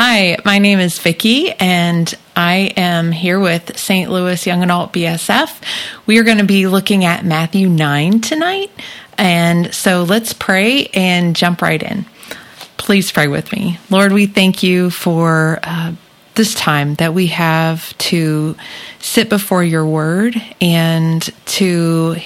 Hi, my name is Vicki, and I am here with St. Louis Young Adult BSF. We are going to be looking at Matthew 9 tonight, and so let's pray and jump right in. Please pray with me. Lord, we thank you for uh, this time that we have to sit before your word and to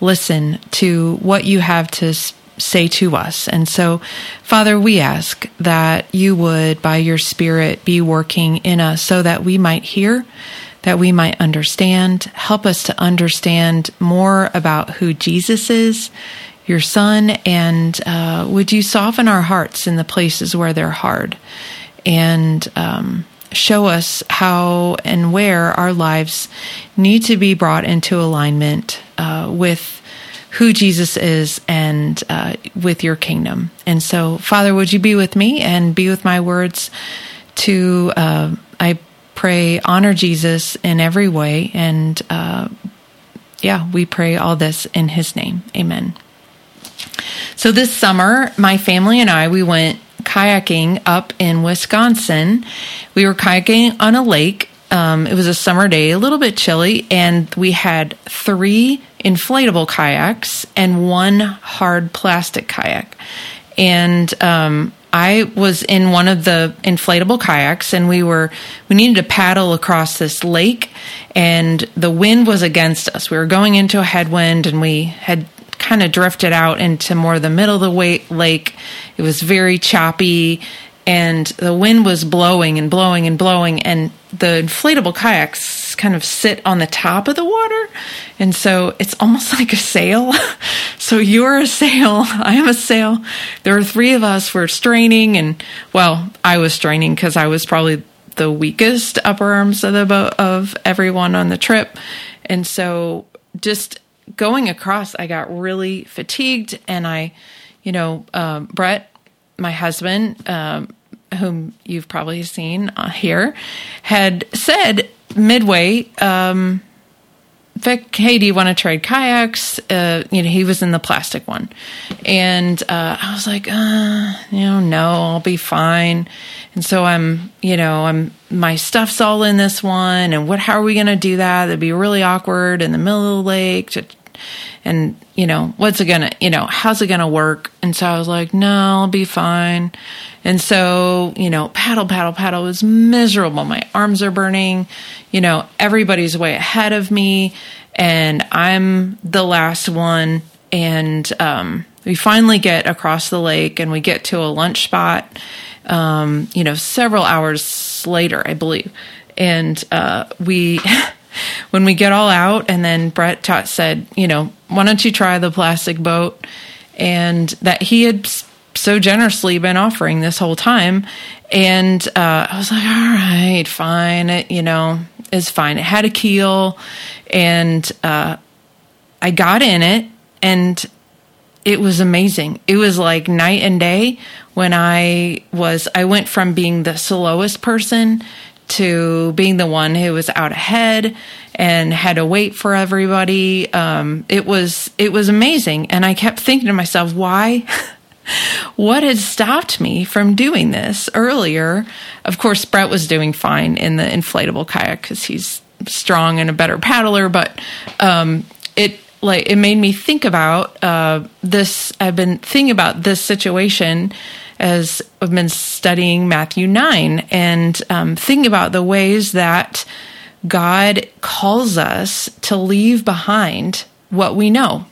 listen to what you have to speak say to us. And so, Father, we ask that you would, by your Spirit, be working in us so that we might hear, that we might understand. Help us to understand more about who Jesus is, your Son, and uh, would you soften our hearts in the places where they're hard and um, show us how and where our lives need to be brought into alignment uh, with who Jesus is and uh, with your kingdom. And so, Father, would you be with me and be with my words to, uh, I pray, honor Jesus in every way. And uh, yeah, we pray all this in his name. Amen. So this summer, my family and I, we went kayaking up in Wisconsin. We were kayaking on a lake. Um, it was a summer day, a little bit chilly, and we had three inflatable kayaks and one hard plastic kayak. And um, I was in one of the inflatable kayaks, and we were we needed to paddle across this lake, and the wind was against us. We were going into a headwind, and we had kind of drifted out into more the middle of the lake. It was very choppy, and the wind was blowing and blowing and blowing and the inflatable kayaks kind of sit on the top of the water and so it's almost like a sail. So you're a sail i am a sail. There are three of us we're straining and well i was straining because i was probably the weakest upper arms of the boat of everyone on the trip. And so just going across i got really fatigued and i you know um, brett my husband, um, whom you've probably seen uh, here, had said midway, um, Vic, hey, do you want to trade kayaks? Uh, you know, he was in the plastic one. And uh, I was like, uh, you know, no, I'll be fine. And so I'm, you know, I'm, my stuff's all in this one. And what, how are we going to do that? It'd be really awkward in the middle of the lake to, and you know what's it gonna you know how's it gonna work? And so i was like no i'll be fine. And so you know paddle paddle paddle was miserable. My arms are burning. You know everybody's way ahead of me. And i'm the last one. And um, we finally get across the lake and we get to a lunch spot um, you know several hours later i believe. And uh, we when we get all out, and then Brett taught, said, you know, why don't you try the plastic boat? And that he had so generously been offering this whole time. And uh, I was like, all right, fine. It, you know, is fine. It had a keel, and uh, I got in it, and it was amazing. It was like night and day when I was, I went from being the slowest person to being the one who was out ahead and had to wait for everybody. Um, it was it was amazing, and I kept thinking to myself, why? what had stopped me from doing this earlier? Of course, Brett was doing fine in the inflatable kayak because he's strong and a better paddler, but um, it like it made me think about uh, this. I've been thinking about this situation as I've been studying Matthew 9 and um, thinking about the ways that God calls us to leave behind what we know,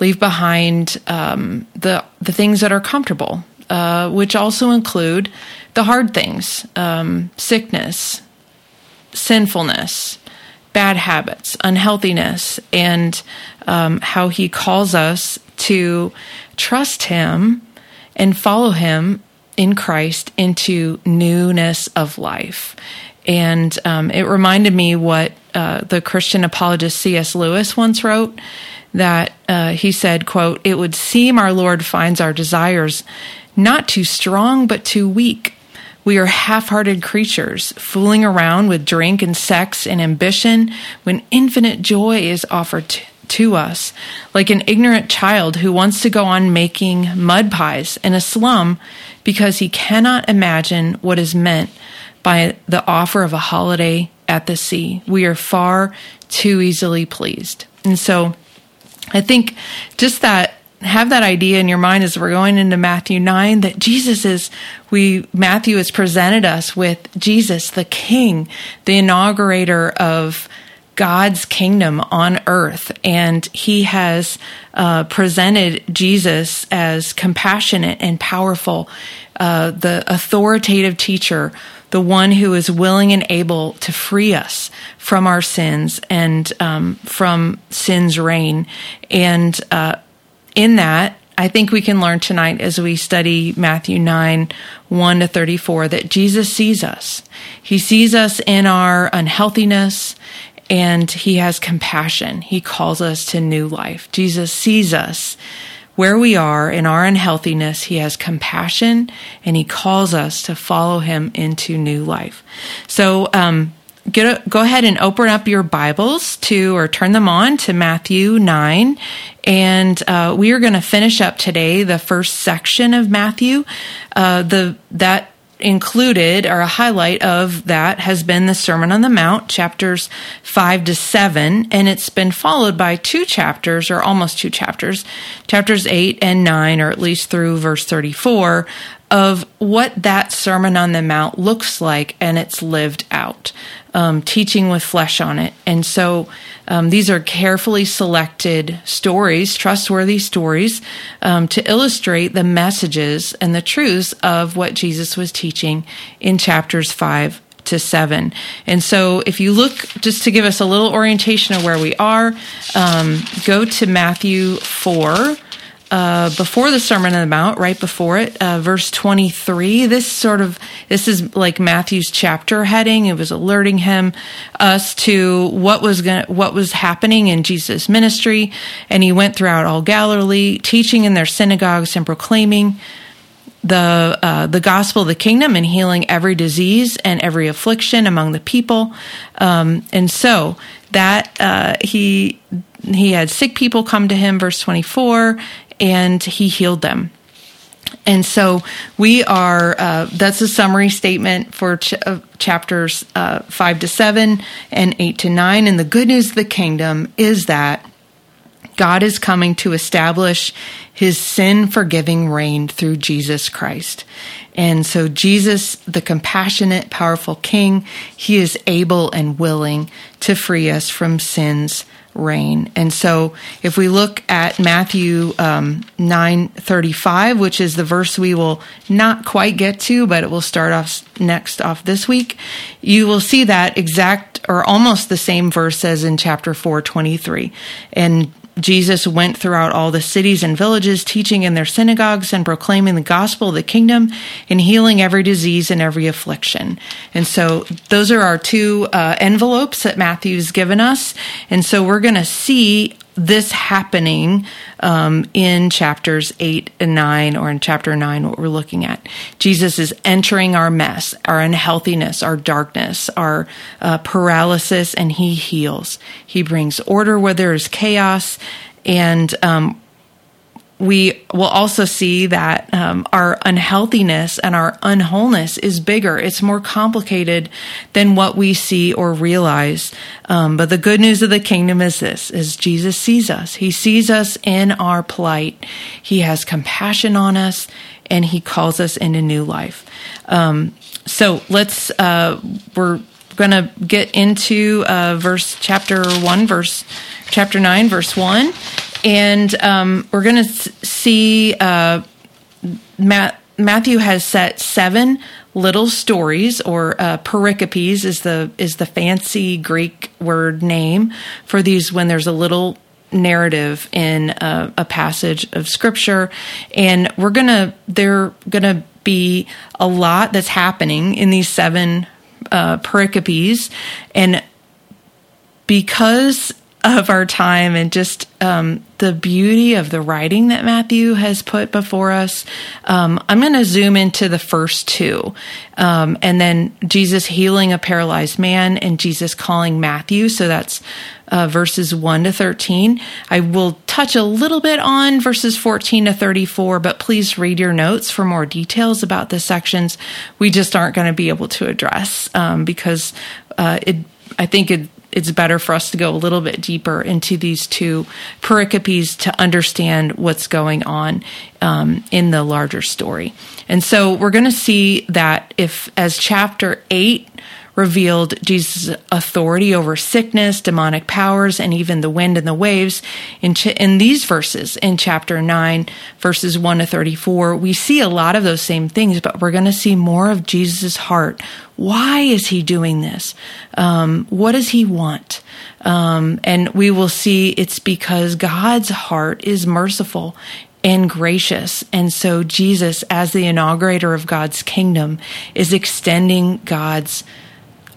leave behind um, the, the things that are comfortable, uh, which also include the hard things um, sickness, sinfulness, bad habits, unhealthiness, and um, how He calls us to trust Him and follow him in Christ into newness of life. And um, it reminded me what uh, the Christian apologist C.S. Lewis once wrote that uh, he said, quote, it would seem our Lord finds our desires not too strong, but too weak. We are half hearted creatures, fooling around with drink and sex and ambition when infinite joy is offered to us, like an ignorant child who wants to go on making mud pies in a slum because he cannot imagine what is meant by the offer of a holiday at the sea. We are far too easily pleased. And so I think just that have that idea in your mind as we're going into Matthew 9 that Jesus is, we, Matthew has presented us with Jesus, the King, the inaugurator of God's kingdom on earth. And he has uh, presented Jesus as compassionate and powerful, uh, the authoritative teacher, the one who is willing and able to free us from our sins and um, from sin's reign. And uh, in that, I think we can learn tonight as we study Matthew 9, 1 to 34, that Jesus sees us. He sees us in our unhealthiness and he has compassion. He calls us to new life. Jesus sees us where we are in our unhealthiness. He has compassion and he calls us to follow him into new life. So, um, a, go ahead and open up your Bibles to, or turn them on to Matthew 9. And uh, we are going to finish up today the first section of Matthew. Uh, the That included, or a highlight of that, has been the Sermon on the Mount, chapters 5 to 7. And it's been followed by two chapters, or almost two chapters, chapters 8 and 9, or at least through verse 34, of what that Sermon on the Mount looks like and it's lived out um, teaching with flesh on it. And so um, these are carefully selected stories, trustworthy stories, um, to illustrate the messages and the truths of what Jesus was teaching in chapters five to seven. And so if you look, just to give us a little orientation of where we are, um, go to Matthew 4 uh, before the Sermon on the Mount, right before it, uh, verse 23. This sort of, this is like Matthew's chapter heading. It was alerting him, us to what was going what was happening in Jesus' ministry. And he went throughout all Galilee, teaching in their synagogues and proclaiming the uh, the gospel of the kingdom and healing every disease and every affliction among the people. Um, and so that uh, he he had sick people come to him, verse twenty four, and he healed them. And so we are, uh, that's a summary statement for ch- uh, chapters uh, 5 to 7 and 8 to 9. And the good news of the kingdom is that God is coming to establish his sin forgiving reign through Jesus Christ. And so, Jesus, the compassionate, powerful King, he is able and willing to free us from sin's reign. And so if we look at Matthew um, 9:35, which is the verse we will not quite get to, but it will start off next off this week, you will see that exact or almost the same verse as in chapter 4:23. And Jesus went throughout all the cities and villages, teaching in their synagogues and proclaiming the gospel of the kingdom and healing every disease and every affliction. And so those are our two uh, envelopes that Matthew's given us. And so we're going to see this happening um, in chapters 8 and 9, or in chapter 9, what we're looking at. Jesus is entering our mess, our unhealthiness, our darkness, our uh, paralysis, and he heals. He brings order where there is chaos, and um, we will also see that um, our unhealthiness and our unwholeness is bigger. It's more complicated than what we see or realize. Um, but the good news of the kingdom is this: is Jesus sees us. He sees us in our plight. He has compassion on us, and He calls us into new life. Um, so let's. Uh, we're going to get into uh, verse chapter one, verse chapter nine, verse one and um, we're going to see uh, Matt, Matthew has set seven little stories, or uh, pericopes is the is the fancy Greek word name for these when there's a little narrative in a, a passage of scripture, and we're gonna they're gonna be a lot that's happening in these seven uh, pericopes, and because of our time and just um, the beauty of the writing that Matthew has put before us. Um, I'm going to zoom into the first two, um, and then Jesus healing a paralyzed man and Jesus calling Matthew. So that's uh, verses 1 to 13. I will touch a little bit on verses 14 to 34, but please read your notes for more details about the sections we just aren't going to be able to address um, because uh, it, I think it, it's better for us to go a little bit deeper into these two pericopes to understand what's going on um, in the larger story. And so we're going to see that if, as chapter 8 revealed Jesus' authority over sickness, demonic powers, and even the wind and the waves. In, ch- in these verses, in chapter 9, verses 1 to 34, we see a lot of those same things, but we're going to see more of Jesus' heart. Why is he doing this? Um, what does he want? Um, and we will see it's because God's heart is merciful and gracious. And so Jesus, as the inaugurator of God's kingdom, is extending God's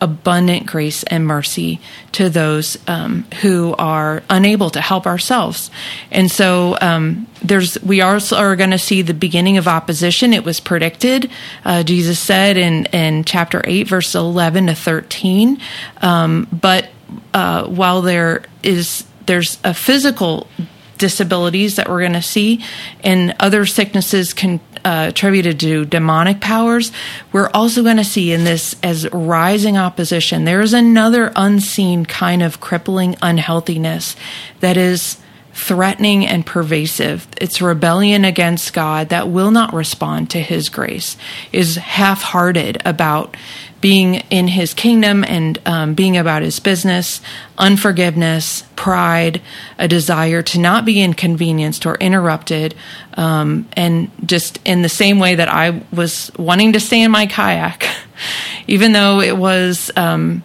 abundant grace and mercy to those um, who are unable to help ourselves. And so um, there's we also are going to see the beginning of opposition. It was predicted. Uh, Jesus said in in chapter eight, verse eleven to thirteen. Um, but uh, while there is there's a physical disabilities that we're going to see and other sicknesses can uh, attributed to demonic powers, we're also going to see in this as rising opposition, there's another unseen kind of crippling unhealthiness that is threatening and pervasive. It's rebellion against God that will not respond to his grace, is half hearted about being in his kingdom and um, being about his business, unforgiveness, pride, a desire to not be inconvenienced or interrupted, um, and just in the same way that I was wanting to stay in my kayak, even though it was. Um,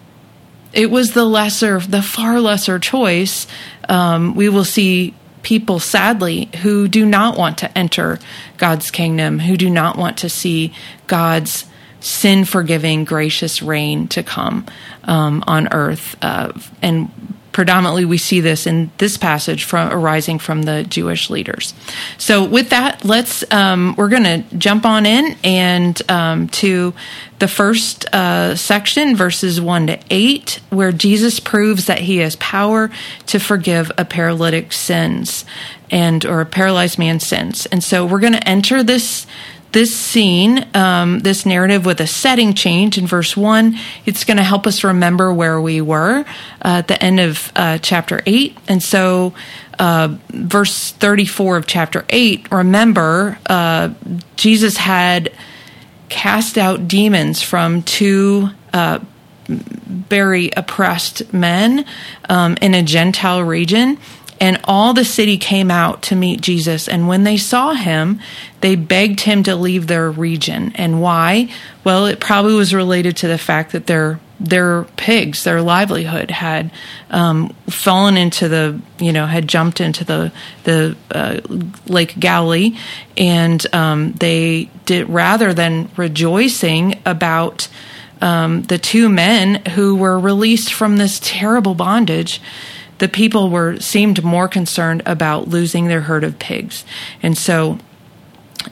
it was the lesser, the far lesser choice. Um, we will see people, sadly, who do not want to enter God's kingdom, who do not want to see God's sin forgiving, gracious reign to come um, on earth. Uh, and predominantly we see this in this passage from arising from the Jewish leaders. So with that, let's um, we're going to jump on in and um, to the first uh, section, verses one to eight, where Jesus proves that he has power to forgive a paralytic sins and or a paralyzed man's sins. And so we're going to enter this this scene, um, this narrative with a setting change in verse 1, it's going to help us remember where we were uh, at the end of uh, chapter 8. And so, uh, verse 34 of chapter 8, remember, uh, Jesus had cast out demons from two uh, very oppressed men um, in a Gentile region. And all the city came out to meet Jesus. And when they saw him, they begged him to leave their region. And why? Well, it probably was related to the fact that their their pigs, their livelihood, had um, fallen into the, you know, had jumped into the the uh, Lake Galilee, and um, they did rather than rejoicing about um, the two men who were released from this terrible bondage the people were seemed more concerned about losing their herd of pigs, and so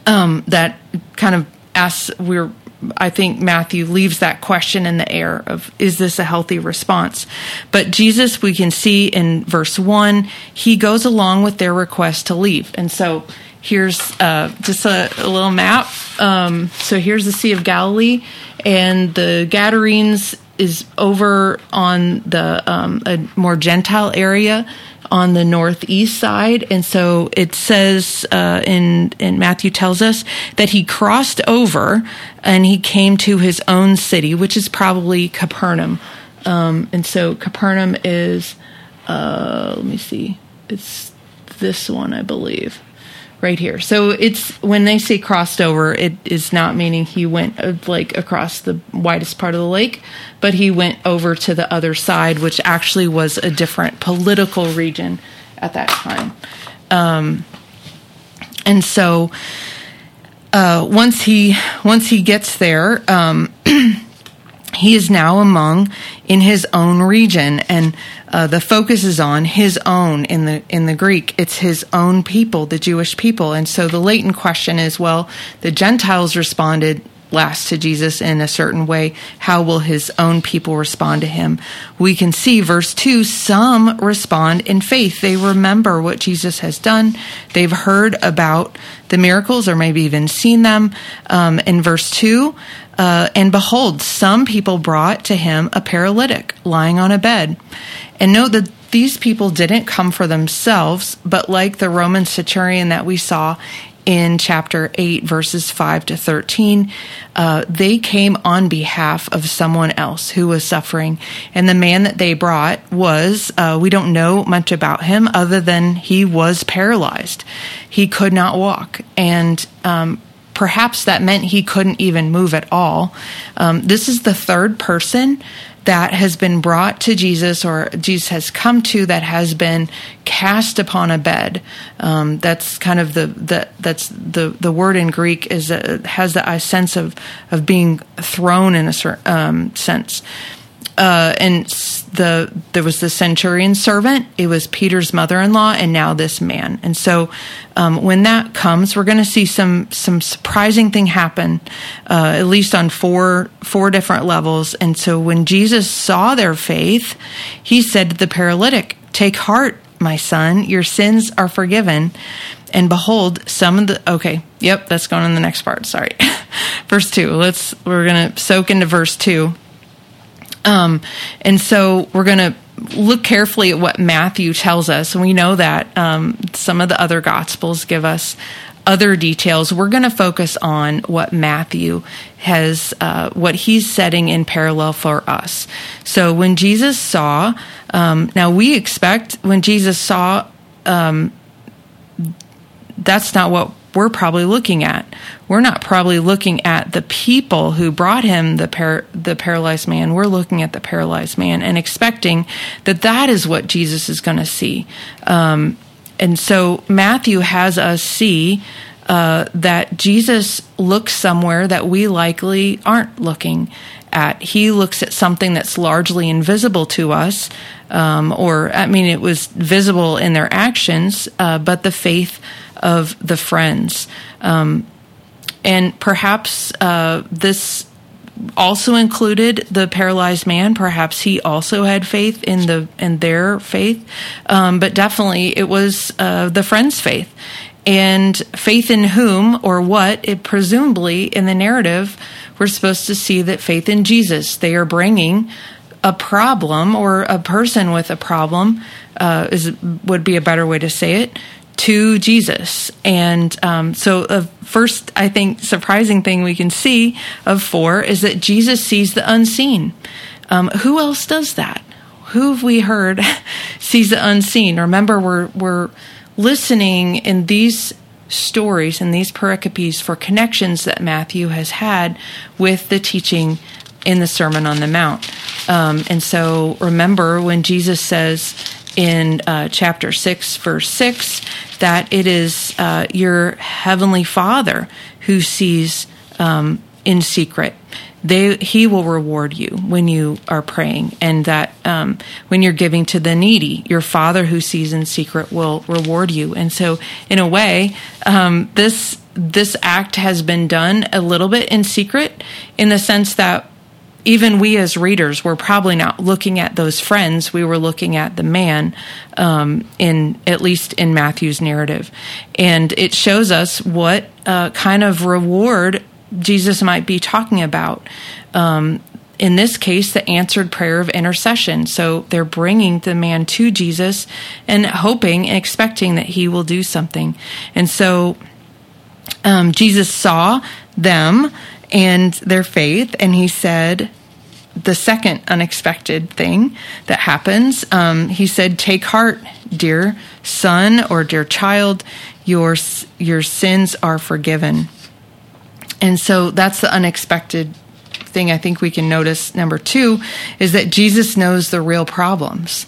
um, that kind of asks we're. I think Matthew leaves that question in the air of is this a healthy response? But Jesus, we can see in verse one, he goes along with their request to leave, and so here's uh, just a, a, little map. Um, so here's the Sea of Galilee, and the Gadarenes is over on the um, a more Gentile area on the northeast side, and so it says uh, in in Matthew tells us that he crossed over and he came to his own city, which is probably Capernaum, um, and so Capernaum is uh, let me see, it's this one I believe right here. So it's when they say crossed over, it is not meaning he went uh, like across the widest part of the lake, but he went over to the other side, which actually was a different political region at that time. Um, and so uh, once he once he gets there, um, he is now among in his own region and uh, the focus is on his own in the in the greek. It's his own people the jewish people. And so the latent question is well the gentiles responded last to jesus in a certain way. How will his own people respond to him? We can see verse 2 some respond in faith. They remember what jesus has done. They've heard about the miracles or maybe even seen them. Um, in verse 2 uh, and behold, some people brought to him a paralytic lying on a bed. And note that these people didn't come for themselves, but like the Roman centurion that we saw in chapter 8, verses 5 to 13, uh, they came on behalf of someone else who was suffering. And the man that they brought was, uh, we don't know much about him other than he was paralyzed. He could not walk. And um, perhaps that meant he couldn't even move at all. Um, this is the third person that has been brought to Jesus or Jesus has come to that has been cast upon a bed. Um, that's kind of the, the that's the the word in Greek is a, has the sense of of being thrown in a certain um, sense uh, and the there was the centurion servant. It was Peter's mother-in-law, and now this man. And so, um, when that comes, we're going to see some some surprising thing happen, uh, at least on four four different levels. And so, when Jesus saw their faith, he said to the paralytic, "Take heart, my son, your sins are forgiven." And behold, some of the okay, yep, that's going in the next part. Sorry, verse two. Let's we're going to soak into verse two. Um, and so we're going to look carefully at what Matthew tells us. And we know that um, some of the other Gospels give us other details. We're going to focus on what Matthew has, uh, what he's setting in parallel for us. So when Jesus saw, um, now we expect when Jesus saw, um, that's not what we're probably looking at. We're not probably looking at the people who brought him the par- the paralyzed man. We're looking at the paralyzed man and expecting that that is what Jesus is going to see. Um, and so Matthew has us see uh, that Jesus looks somewhere that we likely aren't looking at. He looks at something that's largely invisible to us, um, or I mean, it was visible in their actions, uh, but the faith of the friends. Um, and perhaps uh, this also included the paralyzed man. Perhaps he also had faith in the in their faith, um, but definitely it was uh, the friend's faith. And faith in whom or what? It presumably in the narrative, we're supposed to see that faith in Jesus. They are bringing a problem or a person with a problem uh, is would be a better way to say it to Jesus. And um, so, the first, I think, surprising thing we can see of four is that Jesus sees the unseen. Um, who else does that? Who have we heard sees the unseen? Remember, we're we're listening in these stories and these pericopes for connections that Matthew has had with the teaching in the Sermon on the Mount. Um, and so, remember when Jesus says in uh, chapter 6, verse 6, that it is uh, your heavenly Father who sees um, in secret. They, he will reward you when you are praying, and that um, when you're giving to the needy, your Father who sees in secret will reward you. And so, in a way, um, this this act has been done a little bit in secret, in the sense that even we as readers were probably not looking at those friends. We were looking at the man, um, in at least in Matthew's narrative, and it shows us what uh, kind of reward Jesus might be talking about. Um, in this case, the answered prayer of intercession. So they're bringing the man to Jesus and hoping and expecting that he will do something. And so um, Jesus saw them and their faith, and he said, the second unexpected thing that happens. Um, he said, "Take heart, dear son or dear child, your your sins are forgiven." And so that's the unexpected thing I think we can notice. Number two is that Jesus knows the real problems.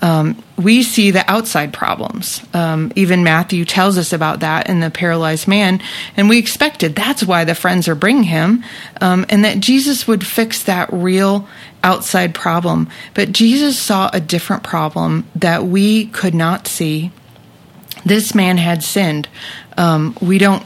Um, we see the outside problems. Um, even Matthew tells us about that in the paralyzed man, and we expected that's why the friends are bringing him, um, and that Jesus would fix that real outside problem. But Jesus saw a different problem that we could not see. This man had sinned. Um, we don't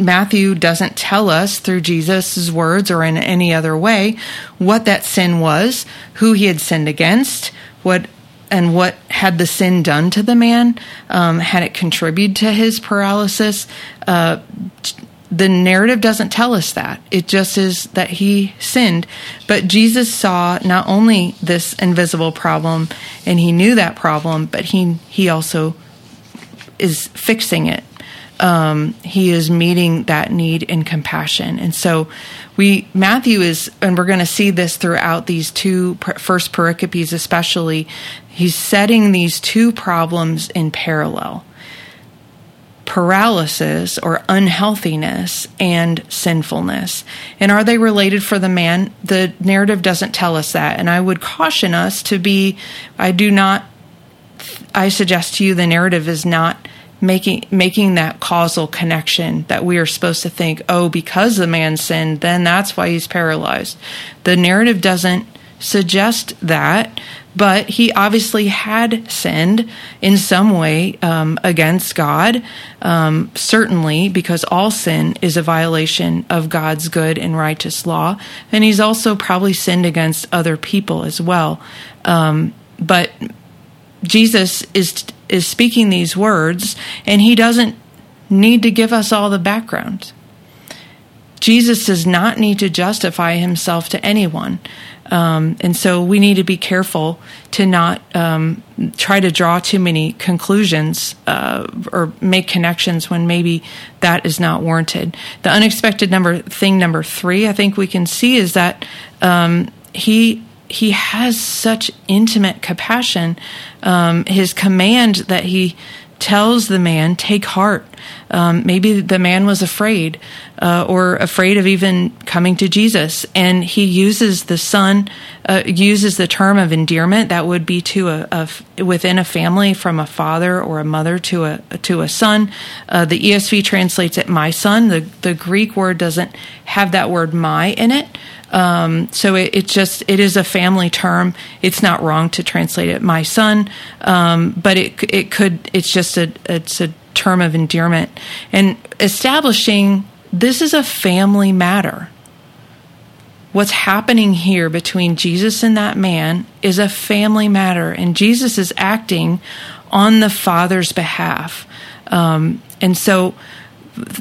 Matthew doesn't tell us through Jesus' words or in any other way what that sin was, who he had sinned against, what and what had the sin done to the man? Um, had it contributed to his paralysis? Uh, the narrative doesn't tell us that. It just is that he sinned. But Jesus saw not only this invisible problem and he knew that problem, but he he also is fixing it um, he is meeting that need in compassion. And so we Matthew is, and we're going to see this throughout these two first pericopes, especially. He's setting these two problems in parallel paralysis or unhealthiness and sinfulness. And are they related for the man? The narrative doesn't tell us that. And I would caution us to be, I do not, I suggest to you the narrative is not making making that causal connection that we are supposed to think, oh, because the man sinned, then that's why he's paralyzed. The narrative doesn't suggest that, but he obviously had sinned in some way um, against God, um, certainly because all sin is a violation of God's good and righteous law, and he's also probably sinned against other people as well. Um, but Jesus is is speaking these words, and he doesn't need to give us all the background. Jesus does not need to justify himself to anyone. Um, and so we need to be careful to not um, try to draw too many conclusions uh, or make connections when maybe that is not warranted. The unexpected number thing number three, I think we can see is that um, he he has such intimate compassion. Um, his command that he tells the man, take heart. Um, maybe the man was afraid uh, or afraid of even coming to Jesus. And he uses the son, uh, uses the term of endearment that would be to a, within a family from a father or a mother to a to a son. Uh, the ESV translates it my son. The the Greek word doesn't have that word my in it. Um, so it, it, just it is a family term. It's not wrong to translate it my son, um, but it it could it's just a it's a term of endearment and establishing this is a family matter. What's happening here between Jesus and that man is a family matter, and Jesus is acting on the Father's behalf. Um, and so,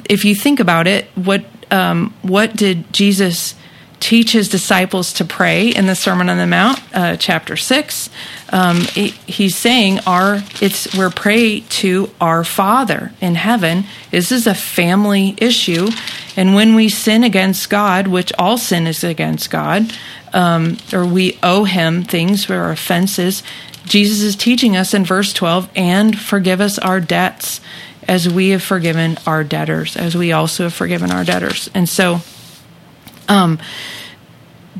if you think about it, what um, what did Jesus teach his disciples to pray in the Sermon on the Mount, uh, chapter six. Um, he's saying our it's we're pray to our Father in heaven. This is a family issue, and when we sin against God, which all sin is against God, um, or we owe Him things or offenses, Jesus is teaching us in verse twelve, and forgive us our debts as we have forgiven our debtors, as we also have forgiven our debtors, and so um,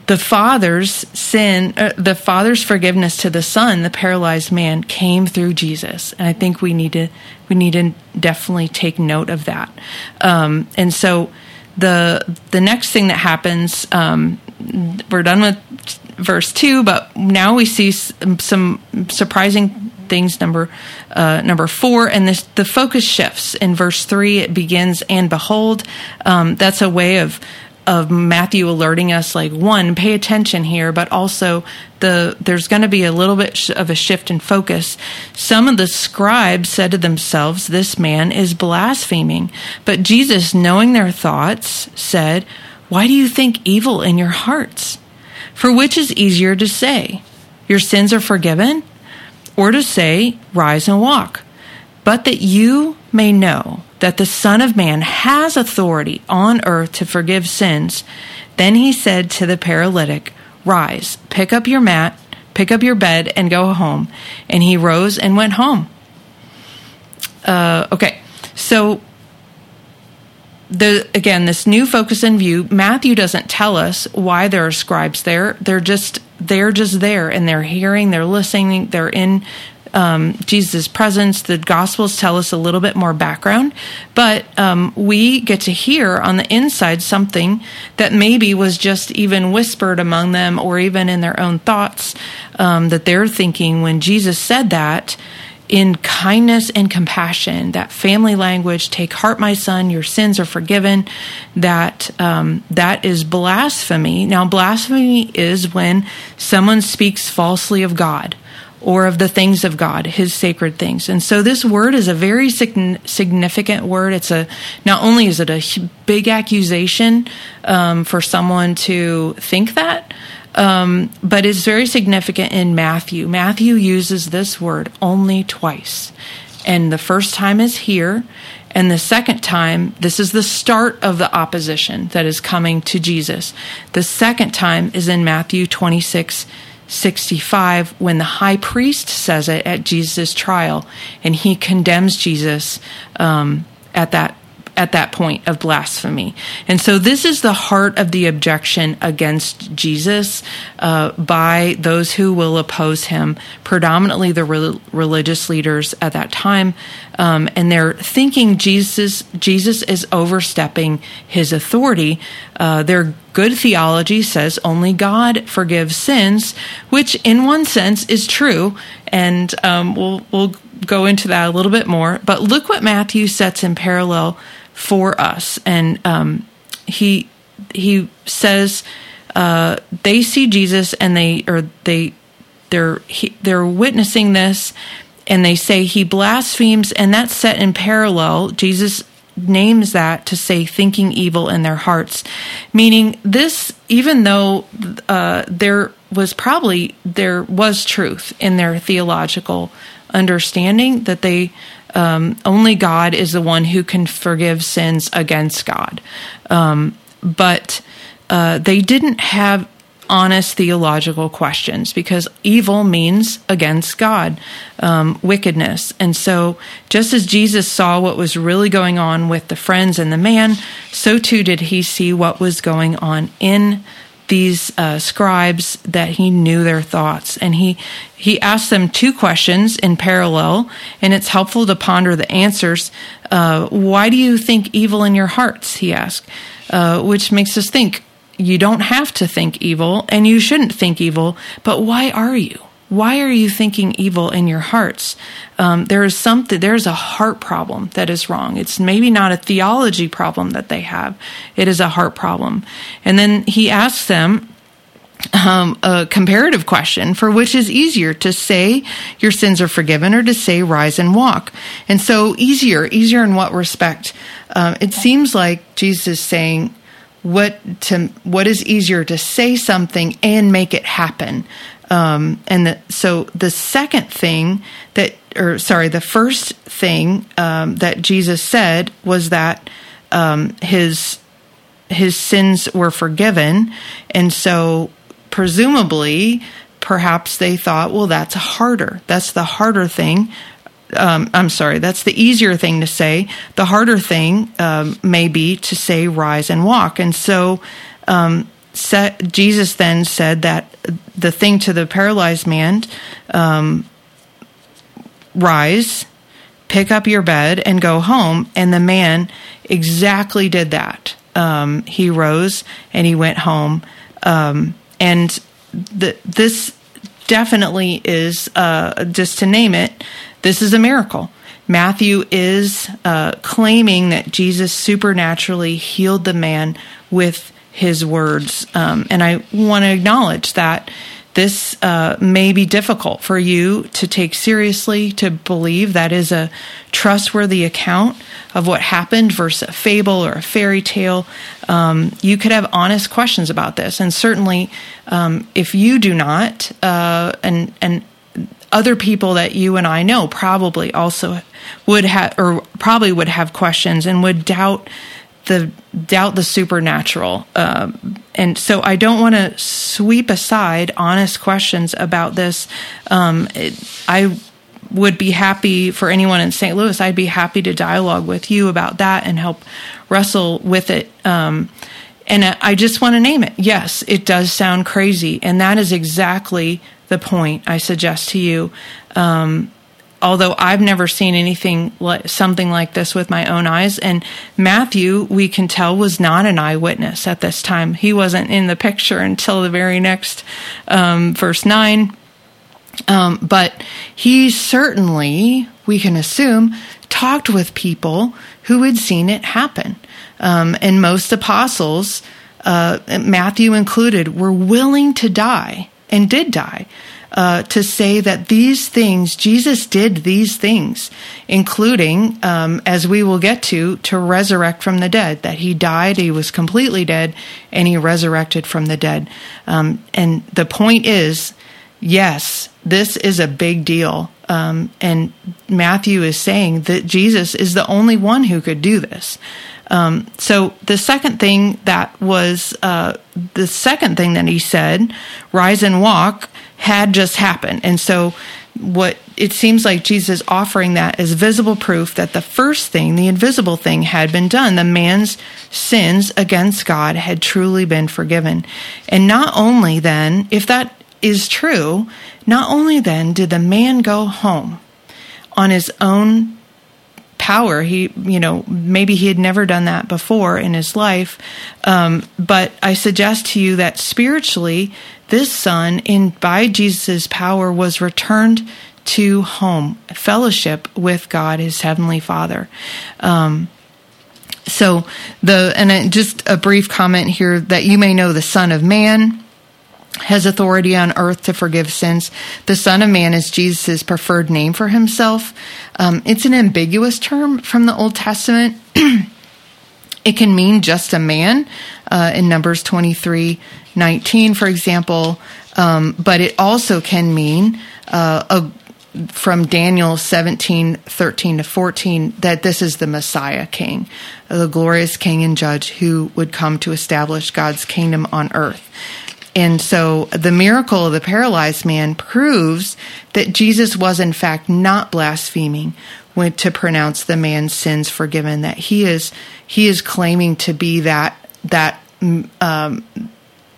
the father's sin, uh, the father's forgiveness to the son, the paralyzed man, came through Jesus, and I think we need to we need to definitely take note of that. Um, and so the the next thing that happens, um, we're done with verse two, but now we see some, some surprising things. Number uh, number four, and this the focus shifts in verse three. It begins, and behold, um, that's a way of of Matthew alerting us like one pay attention here but also the there's going to be a little bit of a shift in focus. Some of the scribes said to themselves this man is blaspheming. But Jesus knowing their thoughts said why do you think evil in your hearts? For which is easier to say your sins are forgiven or to say rise and walk? But that you may know that the Son of Man has authority on earth to forgive sins, then he said to the paralytic, Rise, pick up your mat, pick up your bed, and go home. And he rose and went home. Uh, okay, so the again this new focus and view matthew doesn't tell us why there are scribes there they're just they're just there and they're hearing, they're listening, they're in um, Jesus' presence. The Gospels tell us a little bit more background, but um, we get to hear on the inside something that maybe was just even whispered among them or even in their own thoughts um, that they're thinking when Jesus said that in kindness and compassion, that family language, take heart, my son, your sins are forgiven, that um, that is blasphemy. Now, blasphemy is when someone speaks falsely of God or of the things of God, his sacred things. And so this word is a very significant word. It's a, not only is it a big accusation um, for someone to think that, um, but it's very significant in Matthew. Matthew uses this word only twice. And the first time is here, and the second time, this is the start of the opposition that is coming to Jesus. The second time is in Matthew 26 65 when the high priest says it at Jesus' trial, and he condemns Jesus um, at that at that point of blasphemy. And so this is the heart of the objection against Jesus uh, by those who will oppose him, predominantly the re- religious leaders at that time. Um, and they're thinking Jesus Jesus is overstepping his authority. Uh, their good theology says only God forgives sins, which in one sense is true. And um, we'll we'll go into that a little bit more. But look what Matthew sets in parallel for us. And um, he he says uh, they see Jesus and they or they they're he, they're witnessing this and they say he blasphemes and that's set in parallel jesus names that to say thinking evil in their hearts meaning this even though uh, there was probably there was truth in their theological understanding that they um, only God is the one who can forgive sins against God. Um, but uh, they didn't have honest theological questions because evil means against God, um, wickedness. And so, just as Jesus saw what was really going on with the friends and the man, so too did he see what was going on in these uh, scribes that he knew their thoughts. And he he asked them two questions in parallel and it's helpful to ponder the answers. Uh, why do you think evil in your hearts? He asked. Uh, which makes us think you don't have to think evil and you shouldn't think evil but why are you why are you thinking evil in your hearts? Um, there is something, there's a heart problem that is wrong. It's maybe not a theology problem that they have, it is a heart problem. And then he asks them, um, a comparative question for which is easier to say your sins are forgiven or to say rise and walk. And so easier, easier in what respect? Um, it seems like Jesus is saying what to what is easier to say something and make it happen um, and the, so the second thing that, or sorry, the first thing um, that Jesus said was that um, his his sins were forgiven, and so presumably, perhaps they thought, well, that's harder. That's the harder thing. Um, I'm sorry, that's the easier thing to say. The harder thing um, may be to say, rise and walk. And so Jesus then said that the thing to the paralyzed man, um, rise, pick up your bed, and go home. And the man exactly did that. Um, he rose and he went home. Um, and this definitely is, uh, just to name it, this is a miracle. Matthew is uh, claiming that Jesus supernaturally healed the man with his words. Um, and I want to acknowledge that this uh, may be difficult for you to take seriously, to believe that is a trustworthy account of what happened versus a fable or a fairy tale. Um, you could have honest questions about this. And certainly, um, if you do not, uh, and, and other people that you and I know probably also would have, or probably would have questions and would doubt the doubt the supernatural. Uh, and so I don't want to sweep aside honest questions about this. Um, it, I would be happy for anyone in St. Louis. I'd be happy to dialogue with you about that and help wrestle with it. Um, And I just want to name it. Yes, it does sound crazy. And that is exactly the point I suggest to you. Um, although I've never seen anything like something like this with my own eyes. And Matthew, we can tell, was not an eyewitness at this time. He wasn't in the picture until the very next um, verse 9. Um, but he certainly, we can assume, talked with people who had seen it happen. Um, and most apostles, uh, Matthew included, were willing to die and did die uh, to say that these things, Jesus did these things, including, um, as we will get to, to resurrect from the dead, that he died, he was completely dead, and he resurrected from the dead. Um, and the point is, yes, this is a big deal. Um, and Matthew is saying that Jesus is the only one who could do this. Um, so the second thing that was uh, the second thing that he said, rise and walk, had just happened, and so what it seems like Jesus offering that as visible proof that the first thing, the invisible thing, had been done. The man's sins against God had truly been forgiven, and not only then, if that is true, not only then did the man go home on his own power. He, you know, maybe he had never done that before in his life. Um, but I suggest to you that spiritually, this son, in by Jesus' power, was returned to home, fellowship with God, his heavenly Father. Um, so the and just a brief comment here that you may know the Son of Man has authority on earth to forgive sins. The Son of Man is Jesus' preferred name for himself. Um, it's an ambiguous term from the Old Testament. it can mean just a man uh, in Numbers 23 19, for example, um, but it also can mean uh, a from Daniel 17, 13 to 14, that this is the Messiah King, the glorious King and Judge who would come to establish God's kingdom on earth. And so the miracle of the paralyzed man proves that Jesus was in fact not blaspheming when to pronounce the man's sins forgiven. That he is he is claiming to be that that um,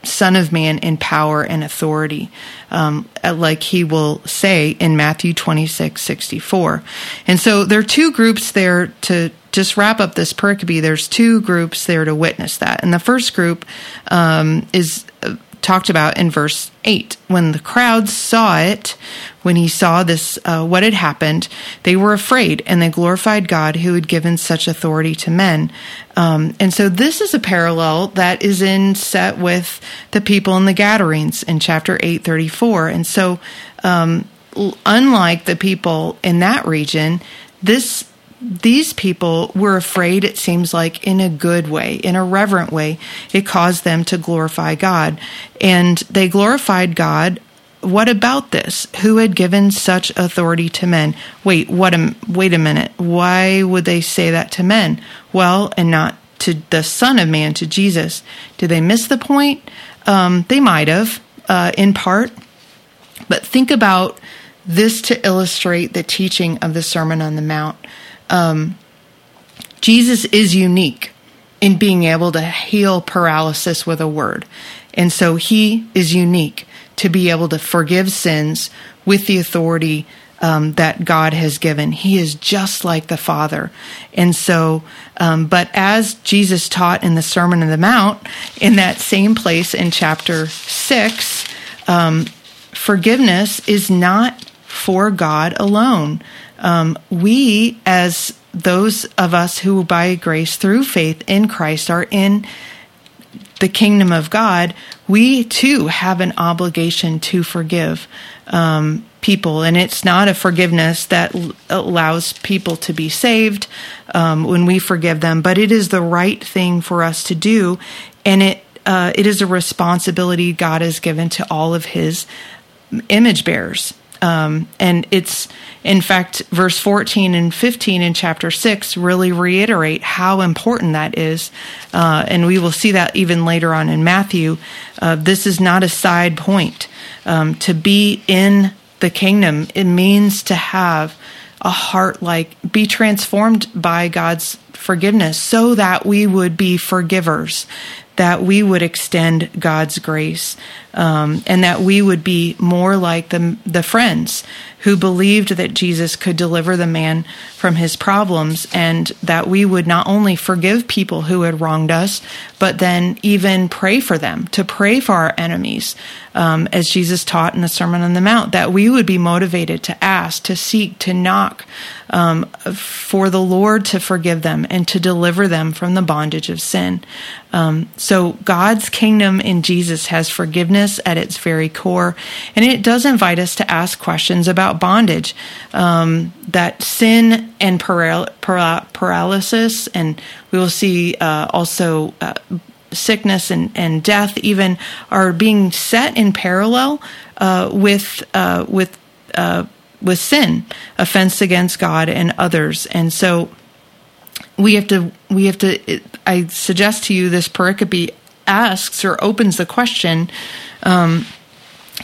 Son of Man in power and authority, um, like he will say in Matthew 26, 64. And so there are two groups there to just wrap up this pericope. There's two groups there to witness that. And the first group um, is uh, talked about in verse 8. When the crowds saw it, when he saw this, uh, what had happened, they were afraid and they glorified God who had given such authority to men. Um, and so this is a parallel that is in set with the people in the Gadarenes in chapter 834. And so, um, unlike the people in that region, this these people were afraid, it seems like, in a good way, in a reverent way. It caused them to glorify God. And they glorified God. What about this? Who had given such authority to men? Wait, what a, wait a minute. Why would they say that to men? Well, and not to the Son of Man, to Jesus. Did they miss the point? Um, they might have, uh, in part. But think about this to illustrate the teaching of the Sermon on the Mount um, Jesus is unique in being able to heal paralysis with a word. And so he is unique to be able to forgive sins with the authority um, that God has given. He is just like the Father. And so, um, but as Jesus taught in the Sermon on the Mount, in that same place in chapter 6, um, forgiveness is not for God alone um, we, as those of us who by grace through faith in Christ are in the kingdom of God, we too have an obligation to forgive um, people. And it's not a forgiveness that l- allows people to be saved um, when we forgive them, but it is the right thing for us to do. And it, uh, it is a responsibility God has given to all of his image bearers. Um, and it's, in fact, verse 14 and 15 in chapter 6 really reiterate how important that is. Uh, and we will see that even later on in Matthew. Uh, this is not a side point. Um, to be in the kingdom, it means to have a heart like, be transformed by God's forgiveness so that we would be forgivers that we would extend God's grace um, and that we would be more like the, the friends who believed that Jesus could deliver the man from his problems and that we would not only forgive people who had wronged us, but then even pray for them, to pray for our enemies, um, as Jesus taught in the Sermon on the Mount, that we would be motivated to ask, to seek, to knock um, for the Lord to forgive them and to deliver them from the bondage of sin. Um, so God's kingdom in Jesus has forgiveness at its very core, and it does invite us to ask questions about bondage, um, that sin and paral- paral- paralysis, and we will see uh, also. Uh, sickness and, and death even are being set in parallel uh, with uh, with uh, with sin, offense against God and others, and so we have to we have to i suggest to you this pericope asks or opens the question um,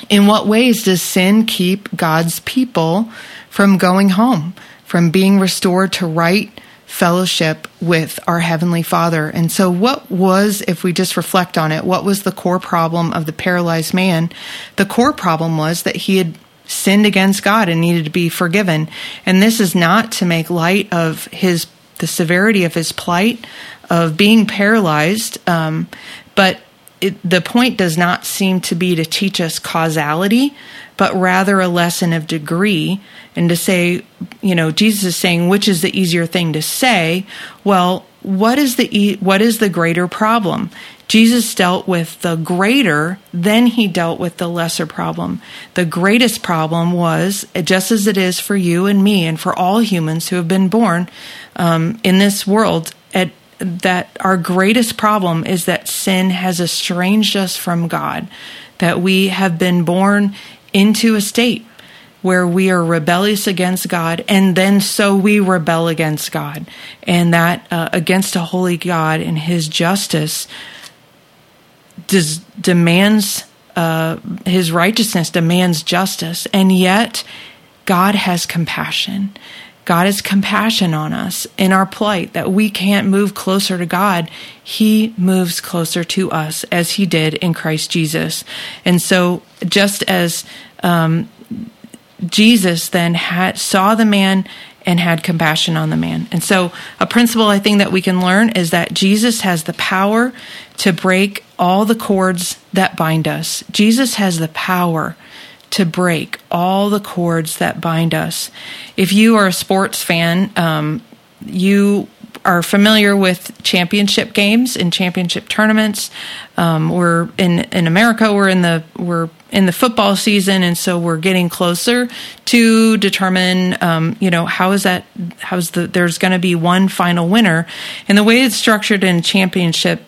in what ways does sin keep god's people from going home from being restored to right fellowship with our heavenly father. And so what was if we just reflect on it what was the core problem of the paralyzed man? The core problem was that he had sinned against god and needed to be forgiven. And this is not to make light of his the severity of his plight of being paralyzed. Um, but it, the point does not seem to be to teach us causality, but rather a lesson of degree. And to say, you know, Jesus is saying, which is the easier thing to say? Well, what is the what is the greater problem? Jesus dealt with the greater, then he dealt with the lesser problem. The greatest problem was, just as it is for you and me and for all humans who have been born um, in this world, at, that our greatest problem is that sin has estranged us from God, that we have been born into a state where we are rebellious against God, and then so we rebel against God, and that uh, against a holy God and His justice demands uh, His righteousness demands justice, and yet God has compassion. God has compassion on us in our plight that we can't move closer to God. He moves closer to us as He did in Christ Jesus. And so, just as um, Jesus then had saw the man and had compassion on the man. And so a principle I think that we can learn is that Jesus has the power to break all the cords that bind us. Jesus has the power to break all the cords that bind us. If you are a sports fan, um, you are familiar with championship games and championship tournaments. Um, we're in in America. We're in the we're in the football season, and so we're getting closer to determine, um, you know, how is that? How's the? There's going to be one final winner, and the way it's structured in championship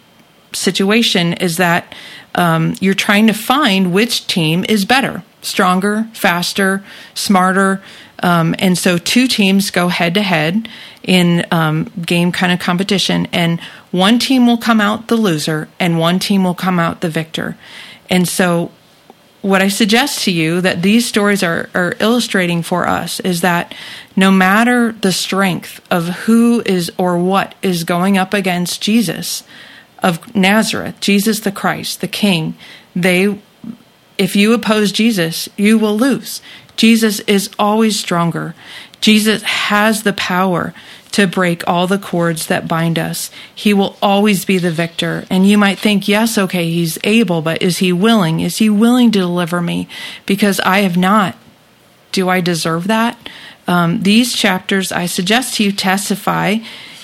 situation is that um, you're trying to find which team is better, stronger, faster, smarter. Um, and so two teams go head to head in um, game kind of competition, and one team will come out the loser, and one team will come out the victor. And so, what I suggest to you that these stories are, are illustrating for us is that no matter the strength of who is or what is going up against Jesus of Nazareth, Jesus the Christ, the King, they if you oppose Jesus, you will lose. Jesus is always stronger. Jesus has the power to break all the cords that bind us. He will always be the victor. And you might think, yes, okay, he's able, but is he willing? Is he willing to deliver me? Because I have not. Do I deserve that? Um, these chapters, I suggest to you, testify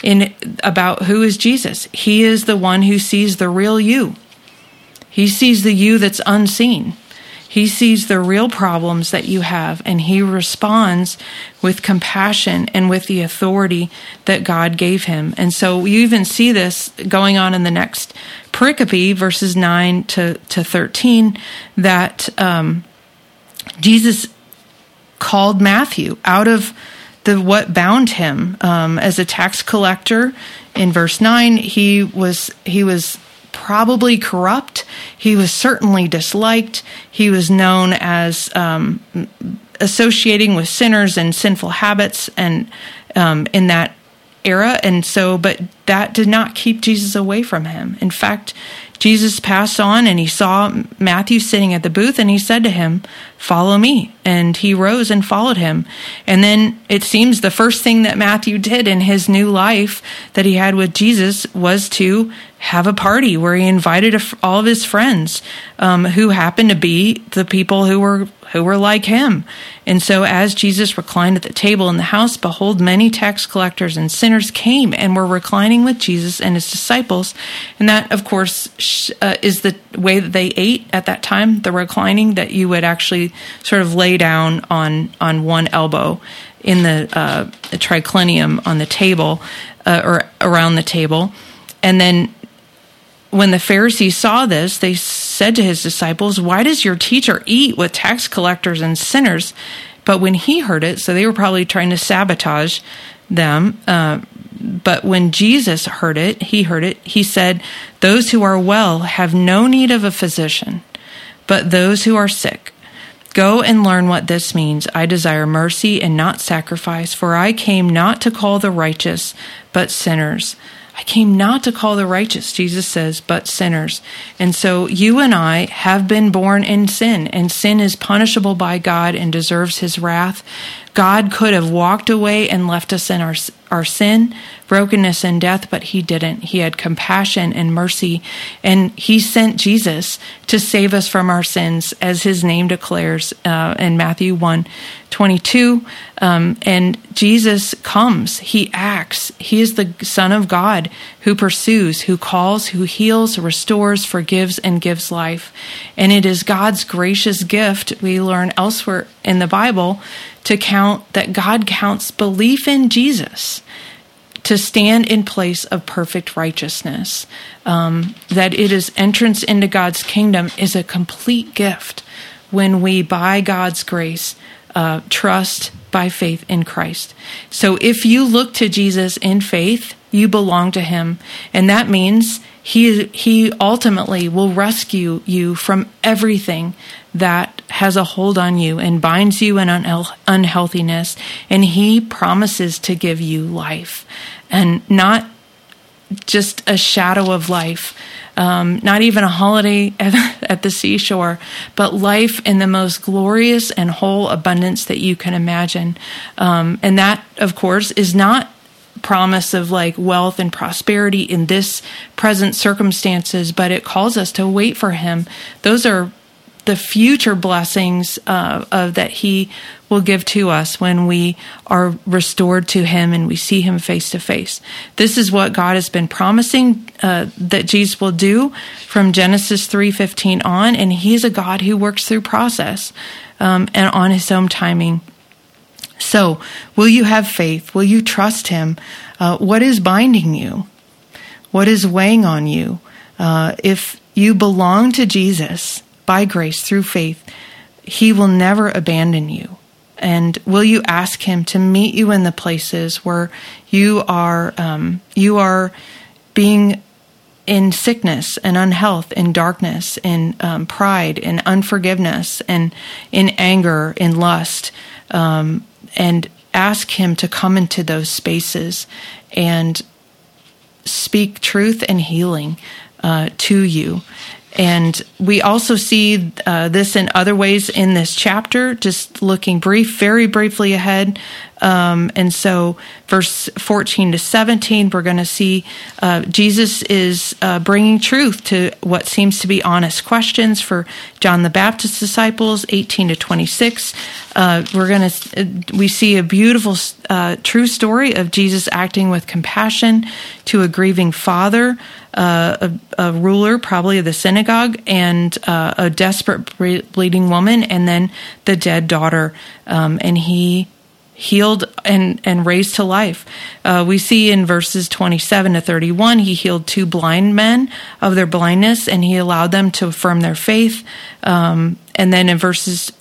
in about who is Jesus. He is the one who sees the real you. He sees the you that's unseen. He sees the real problems that you have and he responds with compassion and with the authority that God gave him. And so you even see this going on in the next pericope, verses 9 to, to 13, that um, Jesus called Matthew out of the what bound him um, as a tax collector. In verse 9, he was he was probably corrupt. He was certainly disliked. He was known as um, associating with sinners and sinful habits, and um, in that era. And so, but that did not keep Jesus away from him. In fact, Jesus passed on and he saw Matthew sitting at the booth and he said to him, Follow me. And he rose and followed him. And then it seems the first thing that Matthew did in his new life that he had with Jesus was to have a party where he invited all of his friends um, who happened to be the people who were who were like him. And so as Jesus reclined at the table in the house, behold, many tax collectors and sinners came and were reclining with Jesus and his disciples. And that, of course, uh, is the way that they ate at that time, the reclining that you would actually sort of lay down on, on one elbow in the, uh, the triclinium on the table uh, or around the table. And then when the Pharisees saw this, they said to his disciples, Why does your teacher eat with tax collectors and sinners? But when he heard it, so they were probably trying to sabotage them. Uh, but when Jesus heard it, he heard it, he said, Those who are well have no need of a physician, but those who are sick. Go and learn what this means. I desire mercy and not sacrifice, for I came not to call the righteous, but sinners. I came not to call the righteous, Jesus says, but sinners. And so you and I have been born in sin, and sin is punishable by God and deserves his wrath. God could have walked away and left us in our, our sin, brokenness, and death, but he didn't. He had compassion and mercy, and he sent Jesus to save us from our sins, as his name declares uh, in Matthew 1 22. Um, and Jesus comes, he acts. He is the Son of God who pursues, who calls, who heals, restores, forgives, and gives life. And it is God's gracious gift, we learn elsewhere in the Bible, to count that God counts belief in Jesus to stand in place of perfect righteousness. Um, that it is entrance into God's kingdom is a complete gift when we, by God's grace, uh, trust by faith in Christ. So if you look to Jesus in faith, you belong to Him, and that means He He ultimately will rescue you from everything that has a hold on you and binds you in unhealthiness, and He promises to give you life, and not just a shadow of life. Um, not even a holiday at the seashore, but life in the most glorious and whole abundance that you can imagine. Um, and that, of course, is not promise of like wealth and prosperity in this present circumstances, but it calls us to wait for Him. Those are the future blessings uh, of that He will give to us when we are restored to Him and we see Him face to face. This is what God has been promising uh, that Jesus will do from Genesis three fifteen on, and He's a God who works through process um, and on His own timing. So, will you have faith? Will you trust Him? Uh, what is binding you? What is weighing on you? Uh, if you belong to Jesus by grace through faith, He will never abandon you. And will you ask Him to meet you in the places where you are um, you are being in sickness and unhealth, in darkness, in um, pride, in unforgiveness, and in anger, in lust, um, and ask Him to come into those spaces and speak truth and healing uh, to you. And we also see uh, this in other ways in this chapter, just looking brief, very briefly ahead. Um, and so, verse 14 to 17, we're going to see uh, Jesus is uh, bringing truth to what seems to be honest questions for John the Baptist's disciples. 18 to 26, uh, we're going to uh, we see a beautiful, uh, true story of Jesus acting with compassion to a grieving father uh, a, a, ruler, probably of the synagogue, and uh, a desperate bleeding woman, and then the dead daughter. Um, and he healed and, and raised to life. Uh, we see in verses 27 to 31, he healed two blind men of their blindness and he allowed them to affirm their faith. Um, and then in verses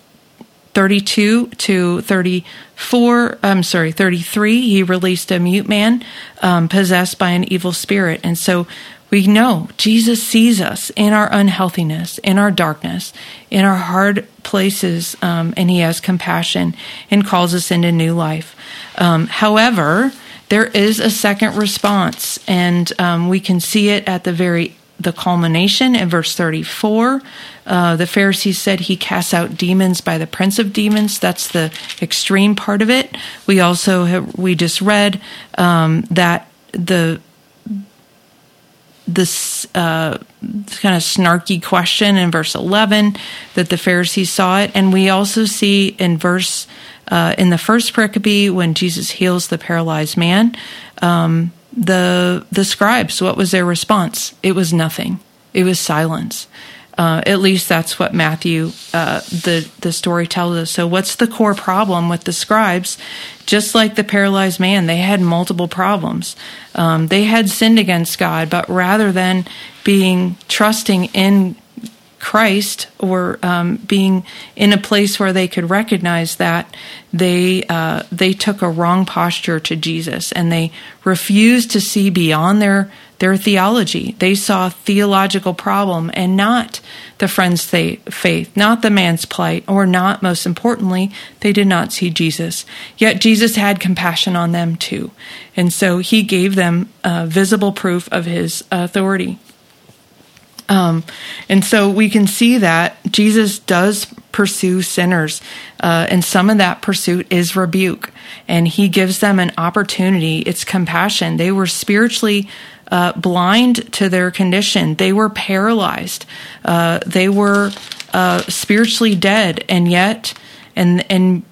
32 to 34, I'm sorry, 33, he released a mute man um, possessed by an evil spirit. And so we know Jesus sees us in our unhealthiness, in our darkness, in our hard places, um, and He has compassion and calls us into new life. Um, however, there is a second response, and um, we can see it at the very the culmination in verse 34. Uh, the Pharisees said he casts out demons by the prince of demons. That's the extreme part of it. We also have, we just read um, that the this uh, kind of snarky question in verse 11 that the Pharisees saw it. And we also see in verse, uh, in the first pericope, when Jesus heals the paralyzed man, um, the, the scribes, what was their response? It was nothing. It was silence. Uh, at least that's what Matthew, uh, the the story tells us. So, what's the core problem with the scribes? Just like the paralyzed man, they had multiple problems. Um, they had sinned against God, but rather than being trusting in Christ or um, being in a place where they could recognize that they uh, they took a wrong posture to Jesus and they refused to see beyond their their theology. They saw theological problem and not the friend's faith, not the man's plight, or not, most importantly, they did not see Jesus. Yet Jesus had compassion on them too. And so he gave them uh, visible proof of his authority. Um, and so we can see that Jesus does pursue sinners, uh, and some of that pursuit is rebuke, and he gives them an opportunity. It's compassion. They were spiritually uh, blind to their condition. They were paralyzed. Uh, they were uh, spiritually dead, and yet, and and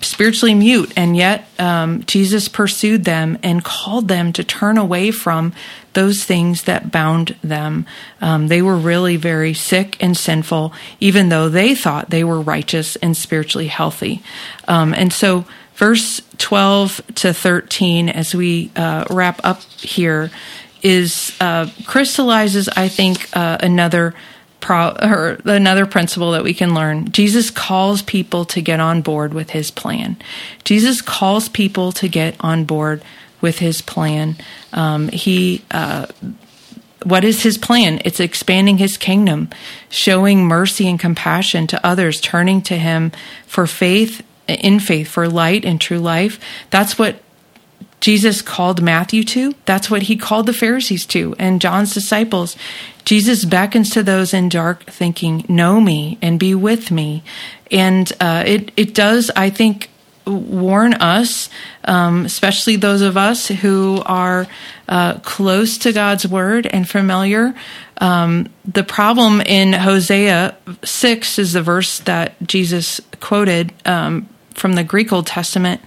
spiritually mute, and yet um, Jesus pursued them and called them to turn away from those things that bound them. Um, they were really very sick and sinful, even though they thought they were righteous and spiritually healthy. Um, and so, verse 12 to 13, as we uh, wrap up here, is uh, crystallizes, I think, uh, another pro- or another principle that we can learn. Jesus calls people to get on board with his plan. Jesus calls people to get on board with his plan. Um, he uh, what is his plan? It's expanding his kingdom, showing mercy and compassion to others, turning to him for faith, in faith, for light and true life. That's what Jesus called Matthew to. That's what he called the Pharisees to and John's disciples. Jesus beckons to those in dark thinking, know me and be with me. And uh, it, it does, I think, warn us, um, especially those of us who are uh, close to God's word and familiar. Um, the problem in Hosea 6 is the verse that Jesus quoted um, from the Greek Old Testament,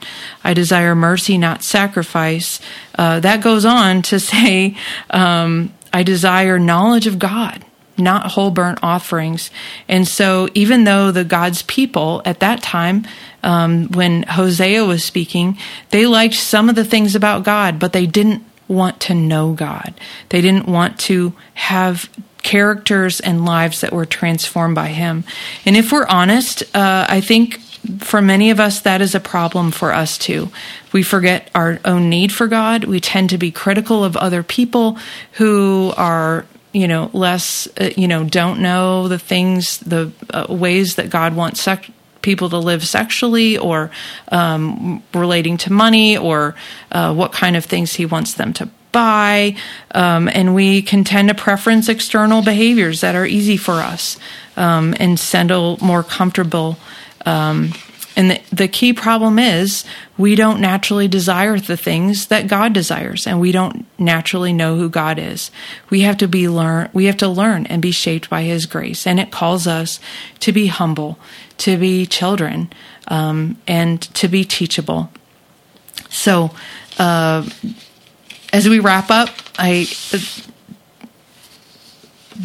I desire mercy, not sacrifice. Uh, that goes on to say, um, I desire knowledge of God, not whole burnt offerings. And so, even though the God's people at that time, um, when Hosea was speaking, they liked some of the things about God, but they didn't want to know God. They didn't want to have characters and lives that were transformed by Him. And if we're honest, uh, I think for many of us, that is a problem for us too. We forget our own need for God. We tend to be critical of other people who are, you know, less, uh, you know, don't know the things, the uh, ways that God wants people to live sexually or um, relating to money or uh, what kind of things He wants them to buy. Um, and we can tend to preference external behaviors that are easy for us um, and settle more comfortable um, and the, the key problem is we don't naturally desire the things that God desires, and we don't naturally know who God is. We have to be learn. We have to learn and be shaped by His grace, and it calls us to be humble, to be children, um, and to be teachable. So, uh, as we wrap up, I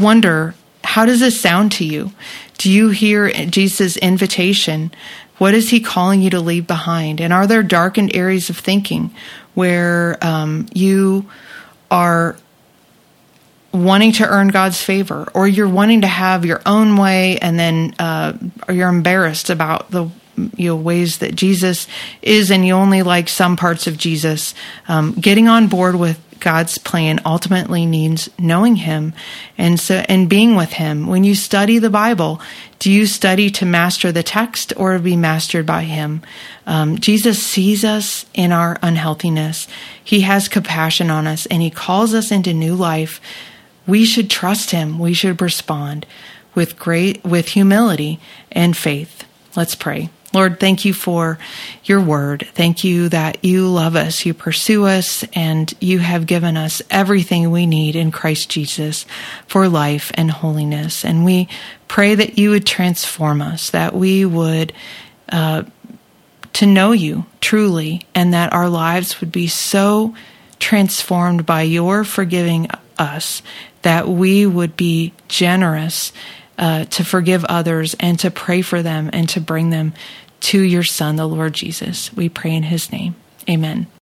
wonder how does this sound to you? Do you hear Jesus' invitation? What is he calling you to leave behind? And are there darkened areas of thinking where um, you are wanting to earn God's favor, or you're wanting to have your own way, and then uh, you're embarrassed about the you know ways that Jesus is, and you only like some parts of Jesus. Um, getting on board with God's plan ultimately means knowing him and so and being with him. When you study the Bible, do you study to master the text or be mastered by him? Um, Jesus sees us in our unhealthiness. He has compassion on us and he calls us into new life we should trust him. We should respond with great, with humility and faith. Let's pray. Lord, thank you for your word. Thank you that you love us, you pursue us, and you have given us everything we need in Christ Jesus for life and holiness. And we pray that you would transform us, that we would uh, to know you truly, and that our lives would be so transformed by your forgiving us that we would be generous uh, to forgive others and to pray for them and to bring them to your Son, the Lord Jesus. We pray in his name. Amen.